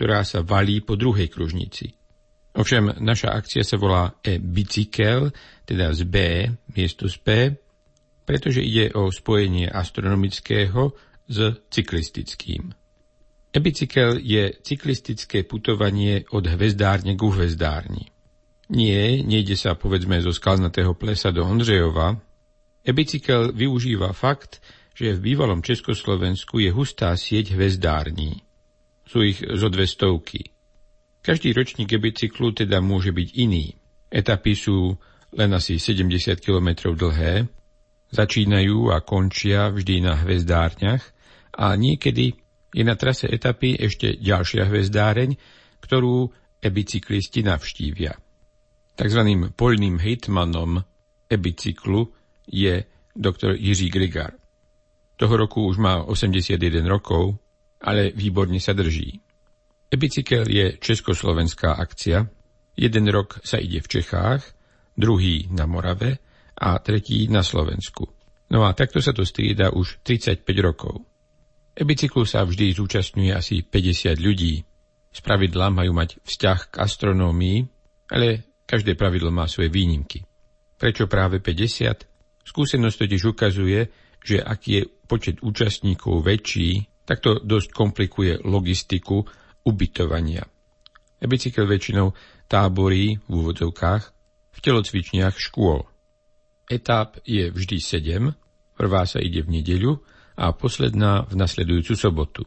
ktorá sa valí po druhej kružnici. Ovšem, naša akcia sa volá e-bicykel, teda z B miesto z P, pretože ide o spojenie astronomického s cyklistickým. E-bicykel je cyklistické putovanie od hvezdárne ku hvezdárni. Nie, nejde sa povedzme zo skalnatého plesa do Ondřejova. E-bicykel využíva fakt, že v bývalom Československu je hustá sieť hvezdární. Sú ich zo dve stovky. Každý ročník e-bicyklu teda môže byť iný. Etapy sú len asi 70 km dlhé, začínajú a končia vždy na hvezdárniach a niekedy je na trase etapy ešte ďalšia hvezdáreň, ktorú e-bicyklisti navštívia. Takzvaným poľným hitmanom e-bicyklu je doktor Jiří Grigar. Toho roku už má 81 rokov, ale výborne sa drží. E-bicykel je československá akcia. Jeden rok sa ide v Čechách, druhý na Morave a tretí na Slovensku. No a takto sa to strieda už 35 rokov. E-bicyklu sa vždy zúčastňuje asi 50 ľudí. Z pravidla majú mať vzťah k astronómii, ale každé pravidlo má svoje výnimky. Prečo práve 50? Skúsenosť totiž ukazuje, že ak je počet účastníkov väčší, tak to dosť komplikuje logistiku ubytovania. E-bicykel väčšinou táborí v úvodzovkách v telocvičniach škôl. Etáp je vždy 7, prvá sa ide v nedeľu a posledná v nasledujúcu sobotu.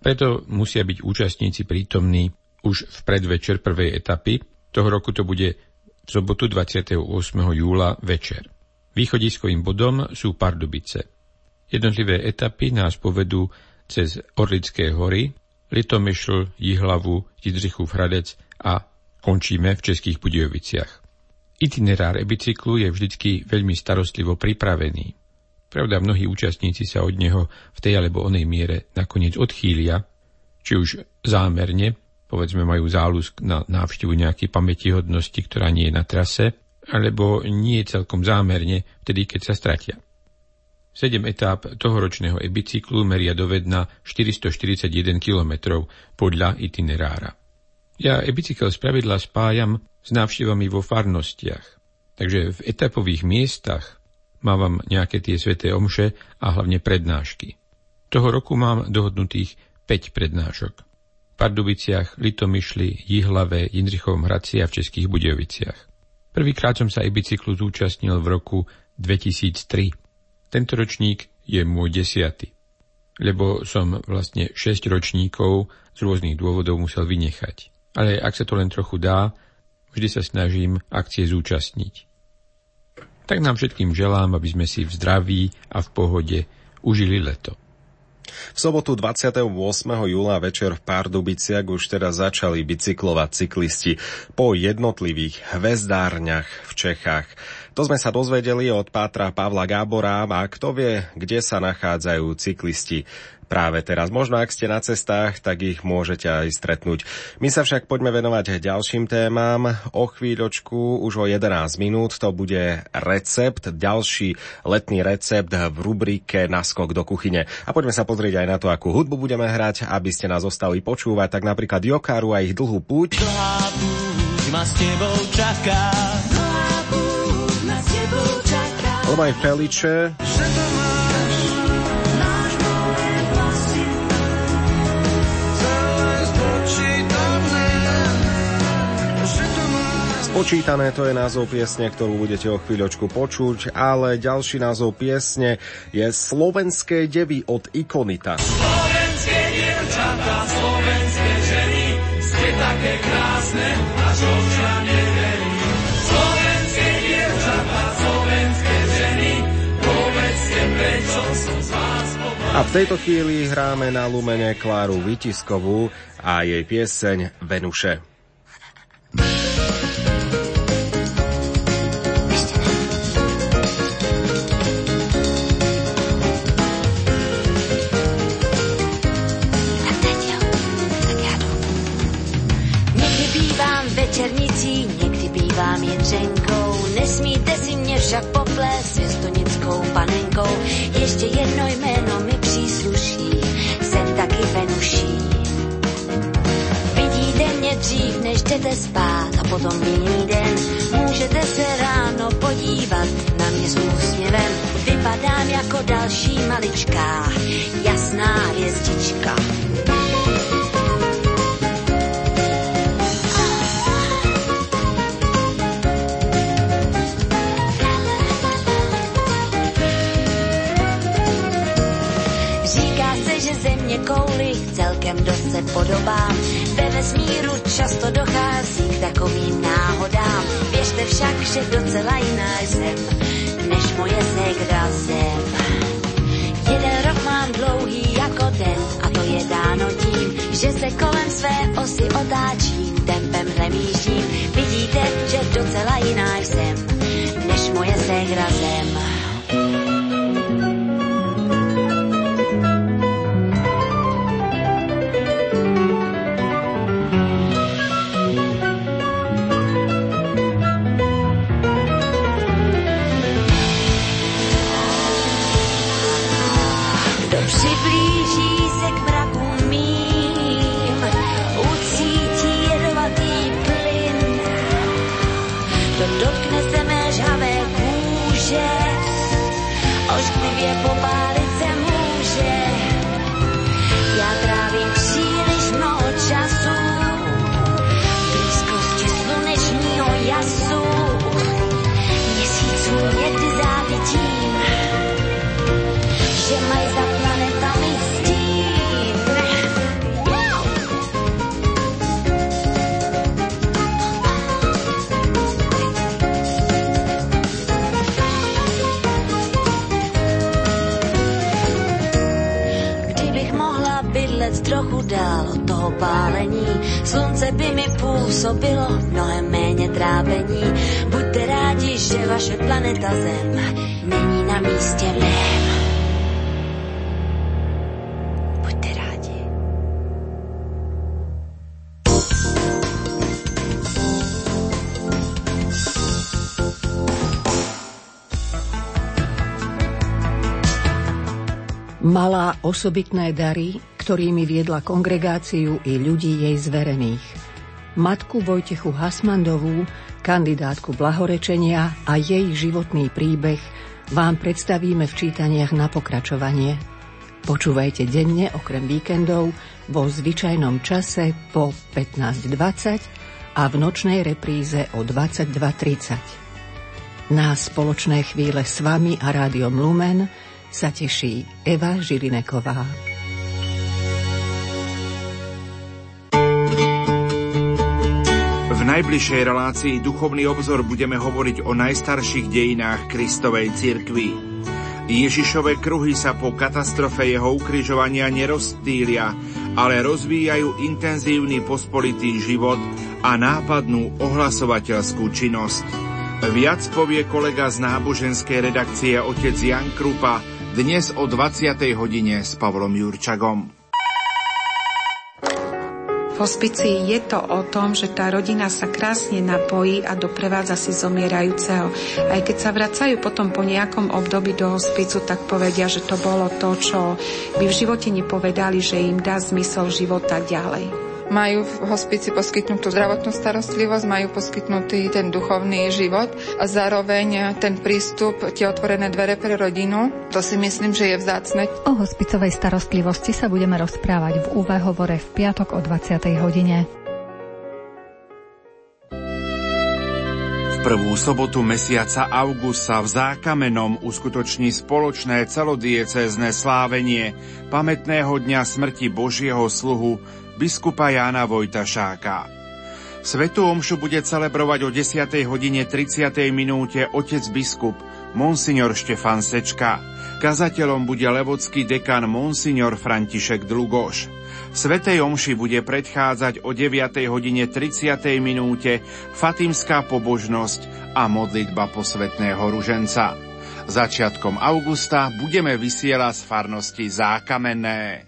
Preto musia byť účastníci prítomní už v predvečer prvej etapy. Toho roku to bude v sobotu 28. júla večer. Východiskovým bodom sú Pardubice. Jednotlivé etapy nás povedú cez Orlické hory, Litomyšl, Jihlavu, Jidřichův Hradec a končíme v Českých Budejoviciach. Itinerár e-bicyklu je vždycky veľmi starostlivo pripravený. Pravda, mnohí účastníci sa od neho v tej alebo onej miere nakoniec odchýlia, či už zámerne, povedzme majú záľusk na návštevu nejakej pamätihodnosti, ktorá nie je na trase, alebo nie celkom zámerne, vtedy keď sa stratia. Sedem etáp tohoročného e-bicyklu meria do vedna 441 km podľa itinerára. Ja e-bicykel spravidla spájam s návštevami vo farnostiach, takže v etapových miestach Mávam nejaké tie sveté omše a hlavne prednášky. Toho roku mám dohodnutých 5 prednášok. V Pardubiciach, Litomyšli, Jihlave, Jindřichovom Hradci a v Českých Budejoviciach. Prvýkrát som sa i bicyklu zúčastnil v roku 2003. Tento ročník je môj desiaty, lebo som vlastne 6 ročníkov z rôznych dôvodov musel vynechať. Ale ak sa to len trochu dá, vždy sa snažím akcie zúčastniť tak nám všetkým želám, aby sme si v zdraví a v pohode užili leto. V sobotu 28. júla večer v Pardubiciach už teda začali bicyklovať cyklisti po jednotlivých hvezdárňach v Čechách. To sme sa dozvedeli od Pátra Pavla Gábora a kto vie, kde sa nachádzajú cyklisti práve teraz. Možno ak ste na cestách, tak ich môžete aj stretnúť. My sa však poďme venovať ďalším témam. O chvíľočku, už o 11 minút, to bude recept, ďalší letný recept v rubrike Naskok do kuchyne. A poďme sa pozrieť aj na to, akú hudbu budeme hrať, aby ste nás ostali počúvať, tak napríklad Jokaru a ich dlhú púť. Dlhá púť ma s tebou čaká. Alebo aj Feliče. Spočítané to je názov piesne, ktorú budete o chvíľočku počuť, ale ďalší názov piesne je Slovenské devy od Ikonita. Slovenské A v tejto chvíli hráme na Lumene Kláru Vytiskovú a jej pieseň Venuše. večernicí, někdy nesmíte si mě však poplést s stonickou panenkou, ještě jedno jméno jsem taky Venuší. dřív, než jdete spát a potom jiný den. Můžete se ráno podívat na mě s úsměvem. Vypadám jako další maličká, jasná hvězdička. Se podobám. Ve vesmíru často dochází k takovým náhodám. Věřte však, že docela jiná jsem, než moje ségra zem. Jeden rok mám dlouhý jako den a to je dáno tím, že se kolem své osy otáčím, tempem remížím. Vidíte, že docela jiná jsem, než moje ségra zem. Působilo mnohem méně trápení. Buďte rádi, že vaše planeta Zem není na místě mém. Buďte rádi. Malá osobitné dary, ktorými viedla kongregáciu i ľudí jej zverených matku Vojtechu Hasmandovú, kandidátku blahorečenia a jej životný príbeh vám predstavíme v čítaniach na pokračovanie. Počúvajte denne okrem víkendov vo zvyčajnom čase po 15.20 a v nočnej repríze o 22.30. Na spoločné chvíle s vami a rádiom Lumen sa teší Eva Žilineková. Najbližšej relácii Duchovný obzor budeme hovoriť o najstarších dejinách Kristovej cirkvi. Ježišové kruhy sa po katastrofe jeho ukrižovania nerozstýlia, ale rozvíjajú intenzívny pospolitý život a nápadnú ohlasovateľskú činnosť. Viac povie kolega z náboženskej redakcie otec Jan Krupa dnes o 20. hodine s Pavlom Jurčagom. Hospicii je to o tom, že tá rodina sa krásne napojí a doprevádza si zomierajúceho. Aj keď sa vracajú potom po nejakom období do hospicu, tak povedia, že to bolo to, čo by v živote nepovedali, že im dá zmysel života ďalej majú v hospici poskytnutú zdravotnú starostlivosť, majú poskytnutý ten duchovný život a zároveň ten prístup, tie otvorené dvere pre rodinu. To si myslím, že je vzácne. O hospicovej starostlivosti sa budeme rozprávať v UV hovore v piatok o 20. hodine. V prvú sobotu mesiaca augusta v Zákamenom uskutoční spoločné celodiecézne slávenie pamätného dňa smrti Božieho sluhu biskupa Jána Vojtašáka. Svetu omšu bude celebrovať o 10. hodine 30. minúte otec biskup Monsignor Štefan Sečka. Kazateľom bude levodský dekan Monsignor František Dlugoš. Svetej omši bude predchádzať o 9. hodine 30. minúte fatimská pobožnosť a modlitba posvetného ruženca. Začiatkom augusta budeme vysielať z farnosti Zákamenné.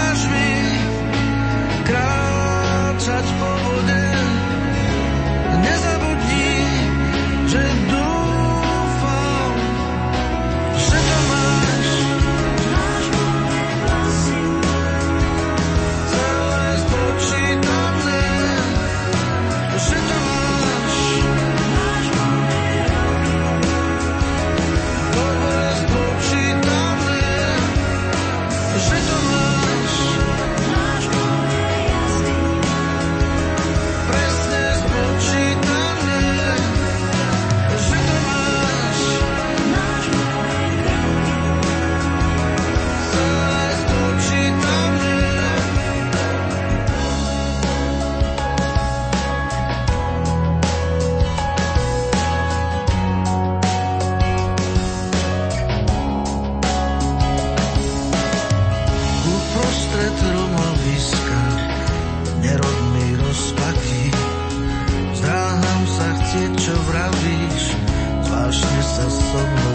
Jesus, so.